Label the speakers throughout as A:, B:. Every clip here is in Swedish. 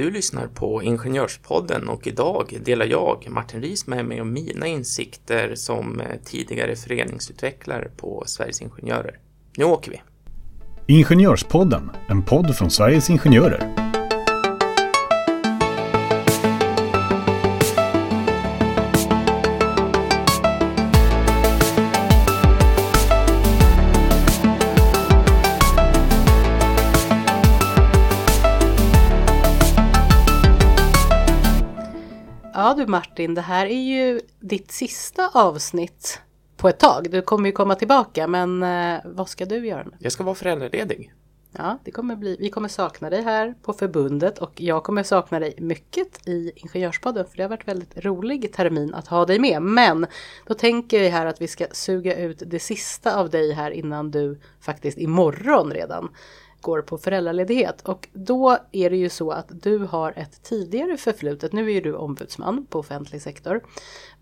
A: Du lyssnar på Ingenjörspodden och idag delar jag, Martin Ries, med mig om mina insikter som eh, tidigare föreningsutvecklare på Sveriges Ingenjörer. Nu åker vi!
B: Ingenjörspodden, en podd från Sveriges Ingenjörer.
C: Martin, det här är ju ditt sista avsnitt på ett tag. Du kommer ju komma tillbaka, men eh, vad ska du göra nu?
A: Jag ska vara föräldraledig.
C: Ja, det kommer bli, vi kommer sakna dig här på förbundet och jag kommer sakna dig mycket i Ingenjörspodden för det har varit väldigt rolig termin att ha dig med. Men då tänker vi här att vi ska suga ut det sista av dig här innan du faktiskt imorgon redan går på föräldraledighet. Och då är det ju så att du har ett tidigare förflutet, nu är ju du ombudsman på offentlig sektor,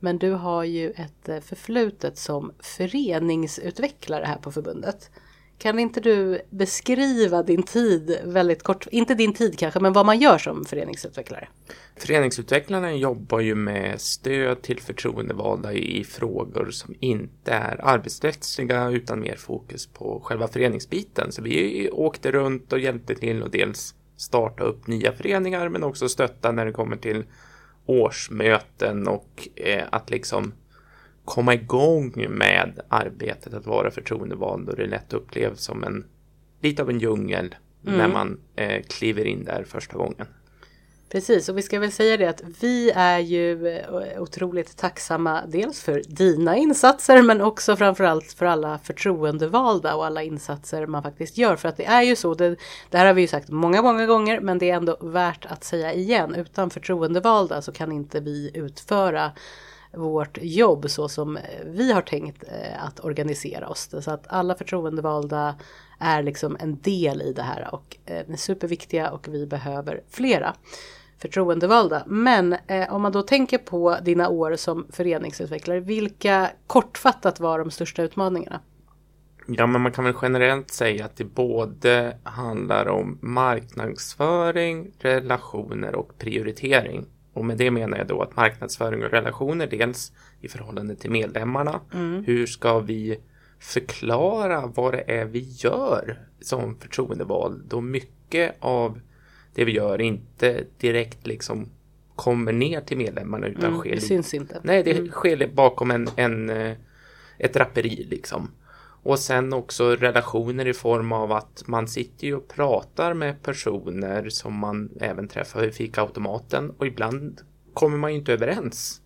C: men du har ju ett eh, förflutet som föreningsutvecklare här på förbundet. Kan inte du beskriva din tid väldigt kort, inte din tid kanske, men vad man gör som föreningsutvecklare?
A: Föreningsutvecklarna jobbar ju med stöd till förtroendevalda i frågor som inte är arbetsrättsliga utan mer fokus på själva föreningsbiten. Så vi åkte runt och hjälpte till och dels starta upp nya föreningar men också stötta när det kommer till årsmöten och eh, att liksom komma igång med arbetet att vara förtroendevald och det lätt upplevs som en lite av en djungel mm. när man eh, kliver in där första gången.
C: Precis, och vi ska väl säga det att vi är ju eh, otroligt tacksamma dels för dina insatser men också framförallt för alla förtroendevalda och alla insatser man faktiskt gör. För att det är ju så, det, det här har vi ju sagt många, många gånger men det är ändå värt att säga igen. Utan förtroendevalda så kan inte vi utföra vårt jobb så som eh, vi har tänkt eh, att organisera oss. Så att alla förtroendevalda är liksom en del i det här och eh, är superviktiga och vi behöver flera förtroendevalda. Men eh, om man då tänker på dina år som föreningsutvecklare, vilka kortfattat var de största utmaningarna?
A: Ja, men man kan väl generellt säga att det både handlar om marknadsföring, relationer och prioritering. Och med det menar jag då att marknadsföring och relationer dels i förhållande till medlemmarna. Mm. Hur ska vi förklara vad det är vi gör som förtroendevald då mycket av det vi gör inte direkt liksom kommer ner till medlemmarna utan
C: mm,
A: sker... Det
C: syns inte.
A: Nej, det mm. sker bakom en, en, eh, ett draperi liksom. Och sen också relationer i form av att man sitter ju och pratar med personer som man även träffar vid fikaautomaten och ibland kommer man ju inte överens.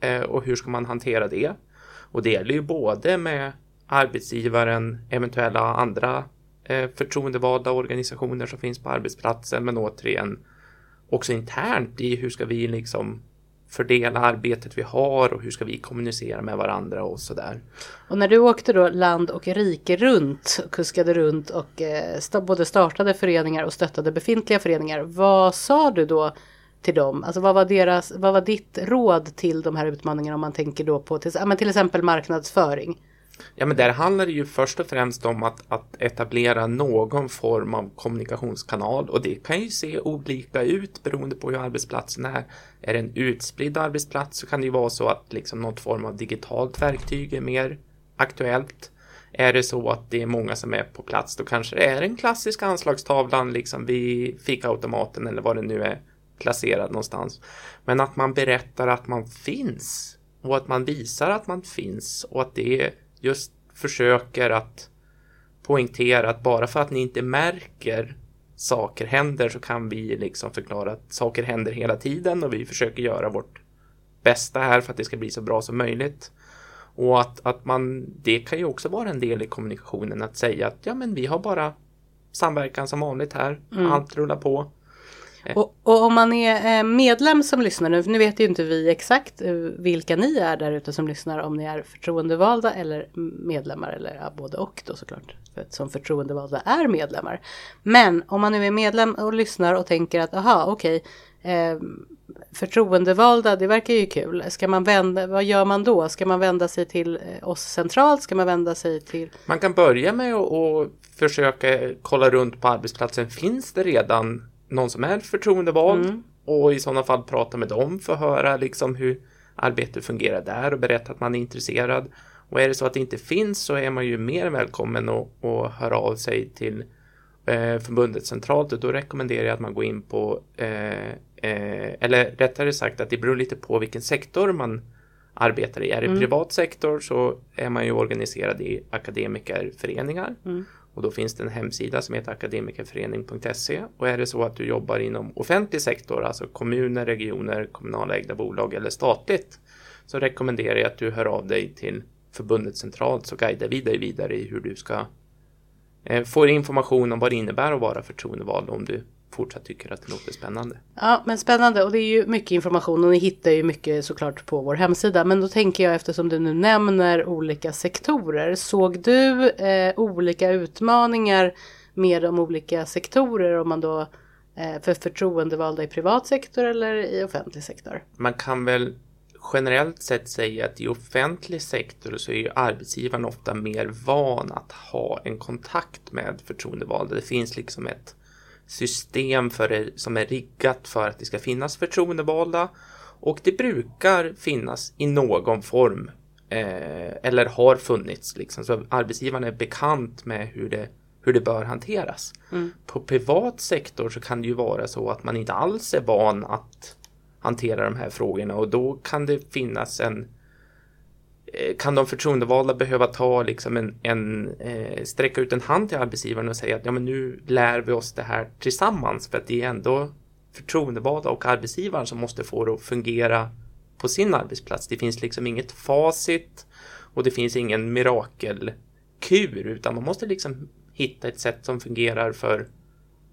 A: Eh, och hur ska man hantera det? Och det gäller ju både med arbetsgivaren, eventuella andra eh, förtroendevalda organisationer som finns på arbetsplatsen, men återigen också internt i hur ska vi liksom fördela arbetet vi har och hur ska vi kommunicera med varandra och sådär.
C: Och när du åkte då land och rike runt, kuskade runt och eh, både startade föreningar och stöttade befintliga föreningar, vad sa du då till dem? Alltså vad var, deras, vad var ditt råd till de här utmaningarna om man tänker då på till, till exempel marknadsföring?
A: Ja, men där handlar det ju först och främst om att, att etablera någon form av kommunikationskanal och det kan ju se olika ut beroende på hur arbetsplatsen är. Är det en utspridd arbetsplats så kan det ju vara så att liksom något form av digitalt verktyg är mer aktuellt. Är det så att det är många som är på plats då kanske det är den klassiska anslagstavlan liksom vid fikaautomaten eller vad det nu är placerad någonstans. Men att man berättar att man finns och att man visar att man finns och att det just försöker att poängtera att bara för att ni inte märker saker händer så kan vi liksom förklara att saker händer hela tiden och vi försöker göra vårt bästa här för att det ska bli så bra som möjligt. Och att, att man, det kan ju också vara en del i kommunikationen att säga att ja men vi har bara samverkan som vanligt här, mm. allt rullar på.
C: Och, och, om man är eh, medlem som lyssnar nu, nu vet ju inte vi exakt eh, vilka ni är där ute som lyssnar, om ni är förtroendevalda eller medlemmar eller ja, både och då såklart. För att som förtroendevalda är medlemmar. Men om man nu är medlem och lyssnar och tänker att aha okej, eh, förtroendevalda, det verkar ju kul. Ska man vända, vad gör man då? Ska man vända sig till eh, oss centralt? Ska man vända sig till?
A: Man kan börja med att försöka kolla runt på arbetsplatsen. Finns det redan någon som är förtroendevald och i sådana fall prata med dem för att höra liksom hur arbetet fungerar där och berätta att man är intresserad. Och är det så att det inte finns så är man ju mer välkommen att, att höra av sig till eh, förbundet centralt. Och då rekommenderar jag att man går in på, eh, eh, eller rättare sagt att det beror lite på vilken sektor man arbetar i. Är det privat sektor så är man ju organiserad i akademikerföreningar och då finns det en hemsida som heter akademikerförening.se och är det så att du jobbar inom offentlig sektor, alltså kommuner, regioner, kommunalägda bolag eller statligt så rekommenderar jag att du hör av dig till förbundet centralt så guidar vi dig vidare i hur du ska eh, få information om vad det innebär att vara förtroendevald om du fortsatt tycker att det låter spännande.
C: Ja, men spännande och det är ju mycket information och ni hittar ju mycket såklart på vår hemsida. Men då tänker jag eftersom du nu nämner olika sektorer. Såg du eh, olika utmaningar med de olika sektorer om man då eh, för förtroendevalda i privat sektor eller i offentlig sektor?
A: Man kan väl generellt sett säga att i offentlig sektor så är ju arbetsgivaren ofta mer van att ha en kontakt med förtroendevalda. Det finns liksom ett system för det som är riggat för att det ska finnas förtroendevalda och det brukar finnas i någon form eh, eller har funnits liksom. Så arbetsgivaren är bekant med hur det, hur det bör hanteras. På privat sektor så kan det ju vara så att man inte alls är van att hantera de här frågorna och då kan det finnas en Eh, kan de förtroendevalda behöva ta liksom en, en eh, sträcka ut en hand till arbetsgivaren och säga att ja, men nu lär vi oss det här tillsammans för att det är ändå förtroendevalda och arbetsgivaren som måste få det att fungera på sin arbetsplats. Det finns liksom inget facit och det finns ingen mirakelkur utan man måste liksom hitta ett sätt som fungerar för,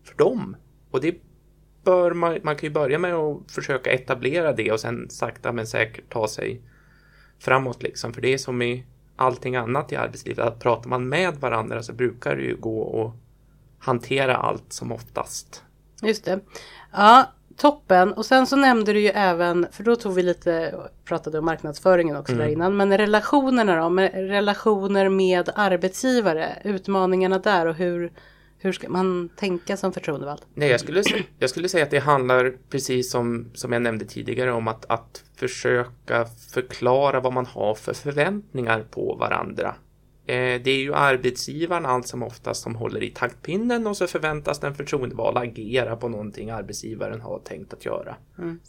A: för dem. Och det bör man, man kan ju börja med att försöka etablera det och sen sakta men säkert ta sig framåt liksom. För det är som i allting annat i arbetslivet, att pratar man med varandra så brukar det ju gå att hantera allt som oftast.
C: Just det. Ja, toppen. Och sen så nämnde du ju även, för då tog vi lite, pratade om marknadsföringen också där innan, men relationerna då, med relationer med arbetsgivare, utmaningarna där och hur, hur ska man tänka som förtroendevald?
A: Nej, jag skulle, jag skulle säga att det handlar precis som, som jag nämnde tidigare om att, att försöka förklara vad man har för förväntningar på varandra. Eh, det är ju arbetsgivaren allt som oftast som håller i taktpinnen och så förväntas den förtroendevalda agera på någonting arbetsgivaren har tänkt att göra.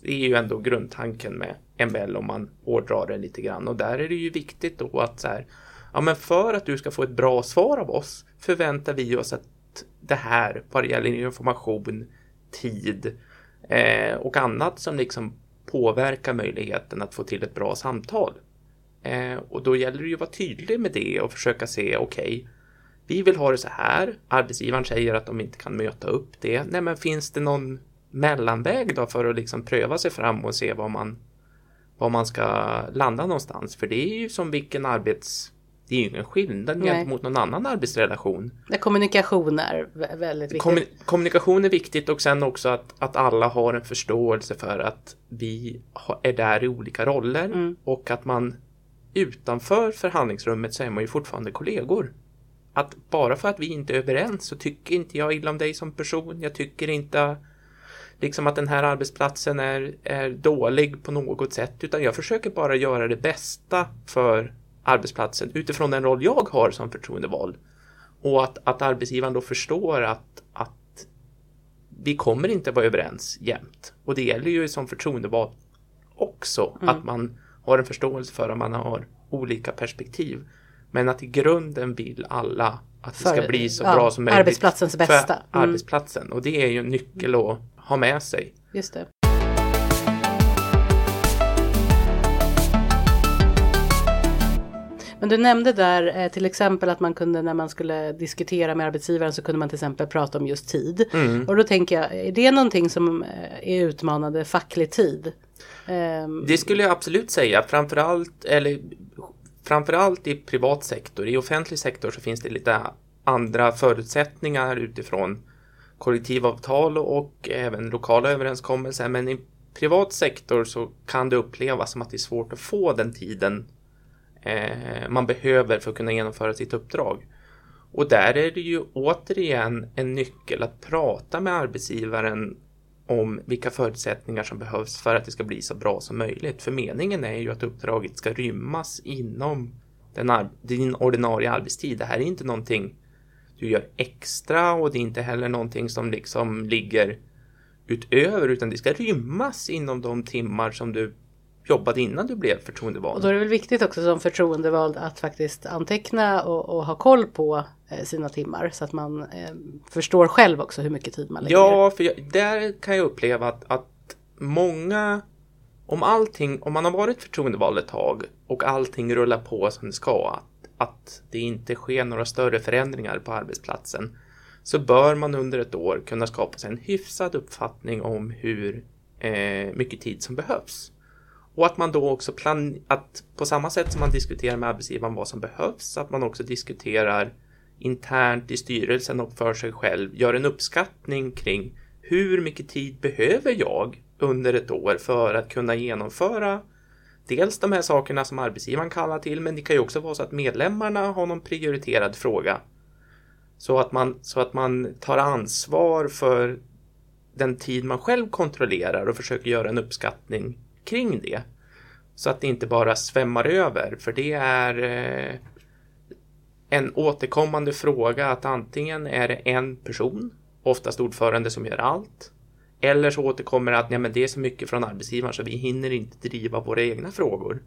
A: Det är ju ändå grundtanken med MBL om man hårdrar det lite grann och där är det ju viktigt då att så här, ja men för att du ska få ett bra svar av oss förväntar vi oss att det här vad det gäller information, tid eh, och annat som liksom påverkar möjligheten att få till ett bra samtal. Eh, och då gäller det ju att vara tydlig med det och försöka se, okej, vi vill ha det så här. Arbetsgivaren säger att de inte kan möta upp det. Nej, men finns det någon mellanväg då för att liksom pröva sig fram och se var man, var man ska landa någonstans? För det är ju som vilken arbets... Det är ju ingen skillnad
C: Nej.
A: gentemot någon annan arbetsrelation.
C: Där kommunikation är vä- väldigt viktigt.
A: Kommun- kommunikation är viktigt och sen också att, att alla har en förståelse för att vi är där i olika roller och att man utanför förhandlingsrummet så är man ju fortfarande kollegor. Att bara för att vi inte är överens så tycker inte jag illa om dig som person. Jag tycker inte liksom att den här arbetsplatsen är, är dålig på något sätt utan jag försöker bara göra det bästa för arbetsplatsen utifrån den roll jag har som förtroendevald. Och att, att arbetsgivaren då förstår att, att vi kommer inte vara överens jämt. Och det gäller ju som förtroendevald också att man har en förståelse för att man har olika perspektiv. Men att i grunden vill alla att det ska
C: För,
A: bli så
C: ja,
A: bra som möjligt.
C: arbetsplatsens bästa.
A: För
C: Mm.
A: arbetsplatsen. Och det är ju en nyckel att ha med sig.
C: Just det. Men du nämnde där eh, till exempel att man kunde när man skulle diskutera med arbetsgivaren så kunde man till exempel prata om just tid. Och då tänker jag, är det någonting som eh, är utmanande facklig tid? Ehm,
A: Det skulle jag absolut säga. Framförallt, eller framförallt i privat sektor. I offentlig sektor så finns det lite andra förutsättningar utifrån kollektivavtal och även lokala överenskommelser. Men i privat sektor så kan det upplevas som att det är svårt att få den tiden eh, man behöver för att kunna genomföra sitt uppdrag. Och där är det ju återigen en nyckel att prata med arbetsgivaren om vilka förutsättningar som behövs för att det ska bli så bra som möjligt. För meningen är ju att uppdraget ska rymmas inom den din ordinarie arbetstid. Det här är inte någonting du gör extra och det är inte heller någonting som liksom ligger utöver utan det ska rymmas inom de timmar som du jobbade innan du blev förtroendevald.
C: Och då är det väl viktigt också som förtroendevald att faktiskt anteckna och, och ha koll på eh, sina timmar så att man eh, förstår själv också hur mycket tid man lägger.
A: Ja, för jag, där kan jag uppleva att, att många om allting, om man har varit förtroendevald ett tag och allting rullar på som det ska, att, att det inte sker några större förändringar på arbetsplatsen, så bör man under ett år kunna skapa sig en hyfsad uppfattning om hur eh, mycket tid som behövs. Och att man då också plan att på samma sätt som man diskuterar med arbetsgivaren vad som behövs, att man också diskuterar internt i styrelsen och för sig själv, gör en uppskattning kring hur mycket tid behöver jag under ett år för att kunna genomföra dels de här sakerna som arbetsgivaren kallar till, men det kan ju också vara så att medlemmarna har någon prioriterad fråga. Så att man, så att man tar ansvar för den tid man själv kontrollerar och försöker göra en uppskattning kring det. Så att det inte bara svämmar över, för det är eh, en återkommande fråga att antingen är det en person, oftast ordförande, som gör allt. Eller så återkommer det att nej, men det är så mycket från arbetsgivaren så vi hinner inte driva våra egna frågor.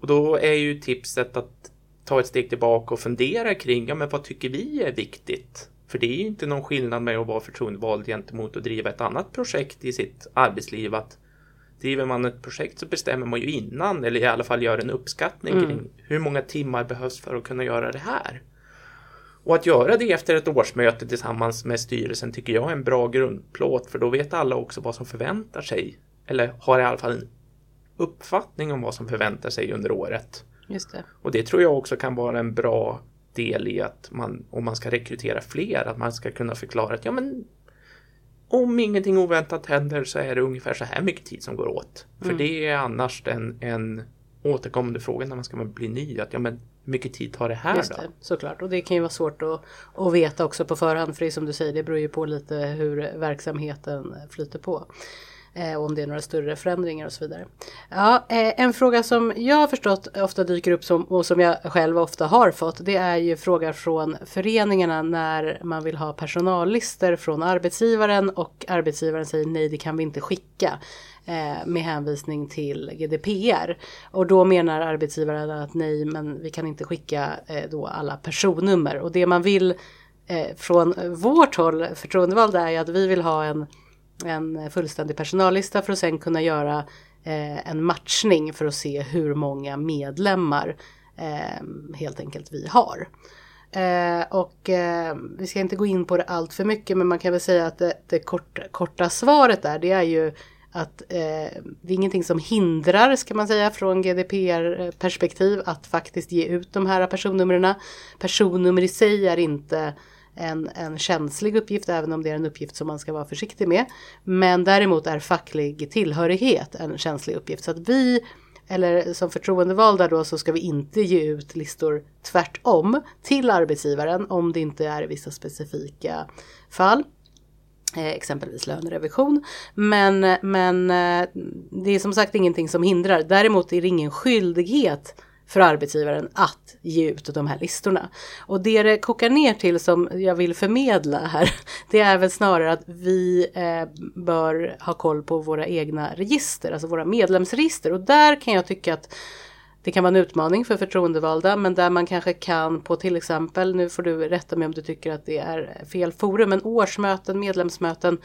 A: Och då är ju tipset att ta ett steg tillbaka och fundera kring ja, men vad tycker vi är viktigt? För det är ju inte någon skillnad med att vara förtroendevald gentemot att driva ett annat projekt i sitt arbetsliv. Att driver man ett projekt så bestämmer man ju innan eller i alla fall gör en uppskattning mm. kring hur många timmar behövs för att kunna göra det här. Och att göra det efter ett årsmöte tillsammans med styrelsen tycker jag är en bra grundplåt för då vet alla också vad som förväntar sig. Eller har i alla fall en uppfattning om vad som förväntar sig under året.
C: Just det.
A: Och det tror jag också kan vara en bra del i att man, om man ska rekrytera fler, att man ska kunna förklara att ja men om ingenting oväntat händer så är det ungefär så här mycket tid som går åt. För mm. det är annars en, en återkommande fråga när man ska bli ny. Att, ja, men hur mycket tid tar det här Just då? Det,
C: såklart, och det kan ju vara svårt att, att veta också på förhand. För det som du säger, det beror ju på lite hur verksamheten flyter på. Eh, om det är några större förändringar och så vidare. Ja, eh, en fråga som jag har förstått ofta dyker upp som, och som jag själv ofta har fått det är ju frågor från föreningarna när man vill ha personallister från arbetsgivaren och arbetsgivaren säger nej det kan vi inte skicka eh, med hänvisning till GDPR. Och då menar arbetsgivaren att nej men vi kan inte skicka eh, då alla personnummer och det man vill eh, från vårt håll förtroendevalda är att vi vill ha en en fullständig personallista för att sen kunna göra eh, en matchning för att se hur många medlemmar eh, helt enkelt vi har. Eh, och eh, vi ska inte gå in på det allt för mycket men man kan väl säga att det, det korta, korta svaret där det är ju att eh, det är ingenting som hindrar, ska man säga, från GDPR-perspektiv att faktiskt ge ut de här personnumren. Personnummer i sig är inte en, en känslig uppgift, även om det är en uppgift som man ska vara försiktig med. Men däremot är facklig tillhörighet en känslig uppgift. Så att vi, eller som förtroendevalda då, så ska vi inte ge ut listor tvärtom till arbetsgivaren om det inte är vissa specifika fall eh, exempelvis lönerevision. Men, eh, men eh, det är som sagt ingenting som hindrar. Däremot är det ingen skyldighet för arbetsgivaren att ge ut de här listorna. Och det det kokar ner till som jag vill förmedla här, det är väl snarare att vi eh, bör ha koll på våra egna register, alltså våra medlemsregister. Och där kan jag tycka att det kan vara en utmaning för förtroendevalda, men där man kanske kan på till exempel, nu får du rätta mig om du tycker att det är fel forum, men årsmöten, medlemsmöten,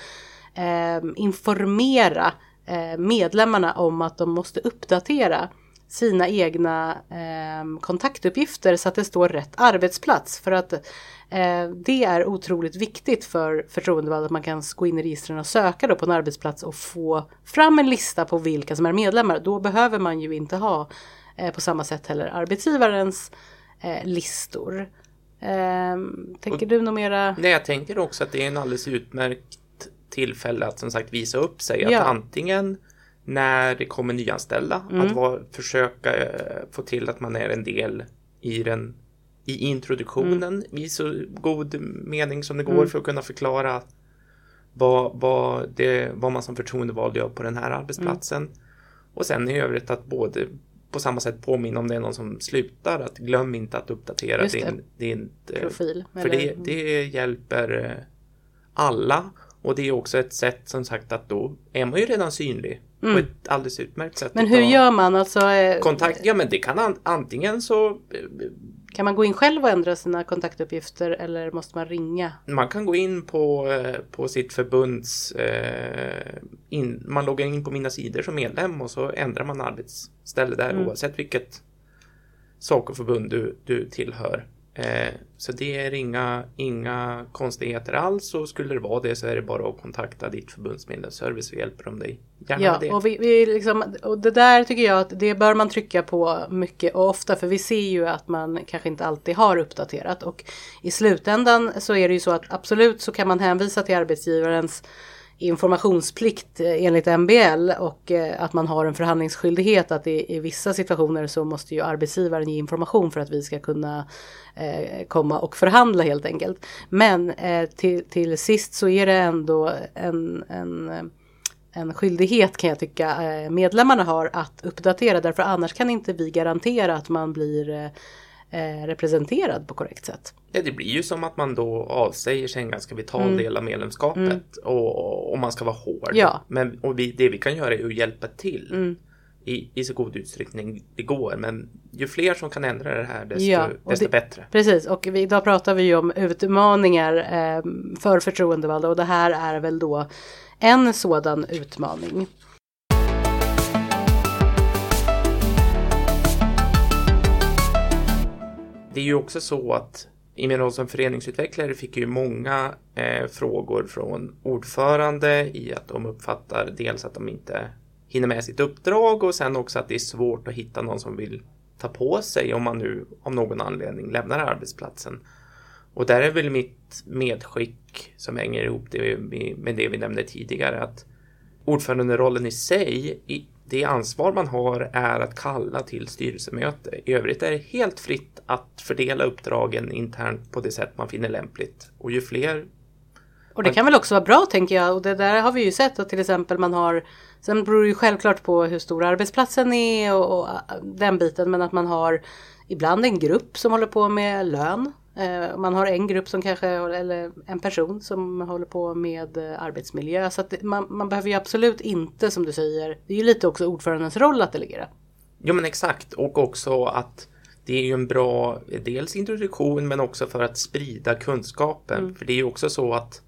C: eh, informera eh, medlemmarna om att de måste uppdatera sina egna eh, kontaktuppgifter så att det står rätt arbetsplats. För att eh, det är otroligt viktigt för förtroendevalda att man kan gå in i registren och söka då på en arbetsplats och få fram en lista på vilka som är medlemmar. Då behöver man ju inte ha eh, på samma sätt heller arbetsgivarens eh, listor. Ehm, tänker och, du något mera?
A: Nej, jag tänker också att det är en alldeles utmärkt tillfälle att som sagt visa upp sig. Att antingen när det kommer nyanställda. Mm. Att vara, försöka eh, få till att man är en del i den i introduktionen mm. i så god mening som det går mm. för att kunna förklara vad, vad, det, vad man som förtroendevald gör på den här arbetsplatsen. Mm. Och sen i övrigt att både på samma sätt påminna om det är någon som slutar att glöm inte att uppdatera din, din
C: eh, profil.
A: För det, det hjälper eh, alla och det är också ett sätt som sagt att då är man ju redan synlig mm. på ett alldeles utmärkt sätt.
C: Men hur gör man alltså?
A: Eh, kontakt, ja men det kan an, antingen så
C: kan man gå in själv och ändra sina kontaktuppgifter eller måste man ringa?
A: Man kan gå in på, eh, på sitt förbunds... Eh, in, man loggar in på mina sidor som medlem och så ändrar man arbetsställe där mm. oavsett vilket Saco-förbund du, du tillhör. Eh, så det är inga, inga konstigheter alls och skulle det vara det så är det bara att kontakta ditt förbundsmedlemsservice så hjälper de dig.
C: Gärna ja, det. Och, vi, vi liksom, och det där tycker jag att det bör man trycka på mycket och ofta för vi ser ju att man kanske inte alltid har uppdaterat och i slutändan så är det ju så att absolut så kan man hänvisa till arbetsgivarens informationsplikt eh, enligt MBL och eh, att man har en förhandlingsskyldighet att i, i vissa situationer så måste ju arbetsgivaren ge information för att vi ska kunna eh, komma och förhandla helt enkelt. Men eh, till, till sist så är det ändå en, en en skyldighet kan jag tycka eh, medlemmarna har att uppdatera därför annars kan inte vi garantera att man blir eh, representerad på korrekt sätt.
A: Ja, det blir ju som att man då avsäger sig en ganska vital mm. del av medlemskapet mm. och, och man ska vara hård. Ja. Men och vi, det vi kan göra är att hjälpa till. Mm. I, i så god utsträckning det går. Men ju fler som kan ändra det här desto, ja, desto det, bättre.
C: Precis och vi, idag pratar vi ju om utmaningar eh, för förtroendevalda och det här är väl då en sådan utmaning.
A: Det är ju också så att i min roll som föreningsutvecklare fick jag ju många eh, frågor från ordförande i att de uppfattar dels att de inte hinner med sitt uppdrag och sen också att det är svårt att hitta någon som vill ta på sig om man nu av någon anledning lämnar arbetsplatsen. Och där är väl mitt medskick som hänger ihop det med det vi nämnde tidigare att ordföranderollen i sig det ansvar man har är att kalla till styrelsemöte. I övrigt är det helt fritt att fördela uppdragen internt på det sätt man finner lämpligt. Och ju fler
C: och det kan väl också vara bra tänker jag och det där har vi ju sett att till exempel man har Sen beror det ju självklart på hur stor arbetsplatsen är och, och den biten men att man har ibland en grupp som håller på med lön man har en grupp som kanske, eller en person som håller på med eh, arbetsmiljö. Så man, man behöver ju absolut inte, som du säger, det är ju lite också ordförandens roll att delegera.
A: Jo men exakt, och också att det är ju en bra, dels introduktion men också för att sprida kunskapen. Mm. För det är ju också så att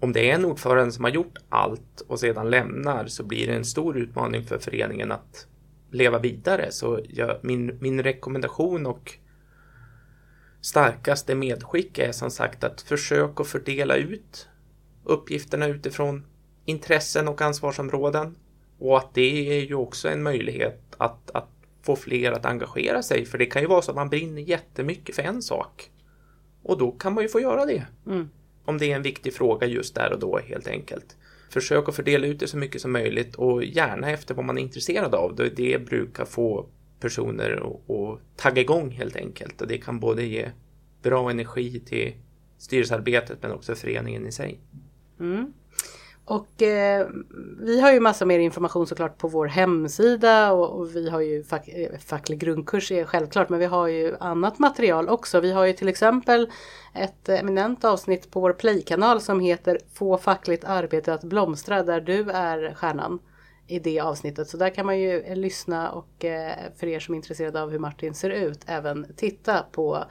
A: om det är en ordförande som har gjort allt och sedan lämnar så blir det en stor utmaning för föreningen att leva vidare. Så jag, min, min rekommendation och starkaste medskick är som sagt att försöka fördela ut uppgifterna utifrån intressen och ansvarsområden. Och att det är ju också en möjlighet att, att få fler att engagera sig. För det kan ju vara så att man brinner jättemycket för en sak. Och då kan man ju få göra det. Mm. Om det är en viktig fråga just där och då helt enkelt. Försök att fördela ut det så mycket som möjligt och gärna efter vad man är intresserad av. Det brukar få personer och, och tagga igång helt enkelt. Och det kan både ge bra energi till styrelsearbetet men också föreningen i sig.
C: Mm. Och eh, vi har ju massa mer information såklart på vår hemsida och, och vi har ju fack, eh, facklig grundkurs är självklart men vi har ju annat material också. Vi har ju till exempel ett eminent avsnitt på vår Play-kanal som heter Få fackligt arbete att blomstra där du är stjärnan i det avsnittet. Så där kan man ju lyssna och eh, för er som är intresserade av hur Martin ser ut även titta på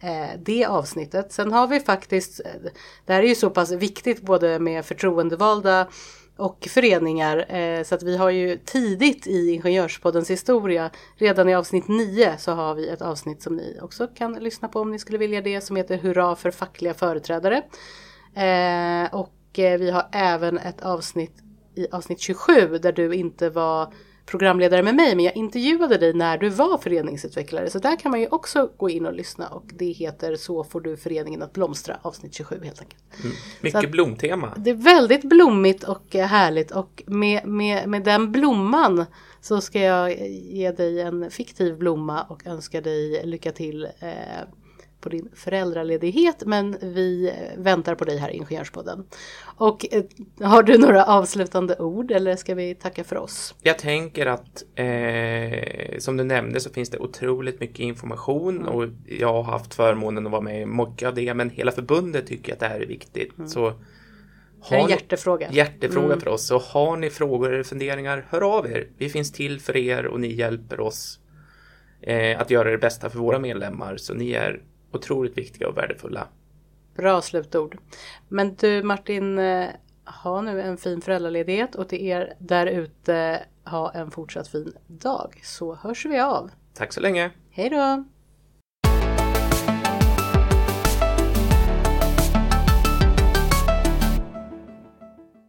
C: eh, det avsnittet. Sen har vi faktiskt, eh, det här är ju så pass viktigt både med förtroendevalda och föreningar så att vi har ju tidigt i Ingenjörspoddens historia, redan i avsnitt 9 så har vi ett avsnitt som ni också kan lyssna på om ni skulle vilja det som heter Hurra för fackliga företrädare. och vi har även ett avsnitt i avsnitt 27 där du inte var programledare med mig men jag intervjuade dig när du var föreningsutvecklare. Så där kan man ju också gå in och lyssna och det heter Så får du föreningen att blomstra avsnitt 27 helt enkelt.
A: Mm. Mycket blomtema.
C: Det är väldigt blommigt och härligt och med, med, med den blomman så ska jag ge dig en fiktiv blomma och önska dig lycka till eh, på din föräldraledighet men vi eh, väntar på dig här i Ingenjörspodden. Och eh, har du några avslutande ord eller ska vi tacka för oss?
A: Jag tänker att eh, som du nämnde så finns det otroligt mycket information mm. och jag har haft förmånen att vara med i mycket av det men hela förbundet tycker att det här är viktigt. Mm. Så
C: det är en hjärtefråga.
A: Hjärtefråga mm. för oss. Så har ni frågor eller funderingar, hör av er. Vi finns till för er och ni hjälper oss eh, att göra det bästa för våra medlemmar. Så ni är otroligt viktiga och värdefulla.
C: Bra slutord. Men du Martin, eh, ha nu en fin föräldraledighet och till er där ute ha en fortsatt fin dag så hörs vi av.
A: Tack så länge.
C: Hej då!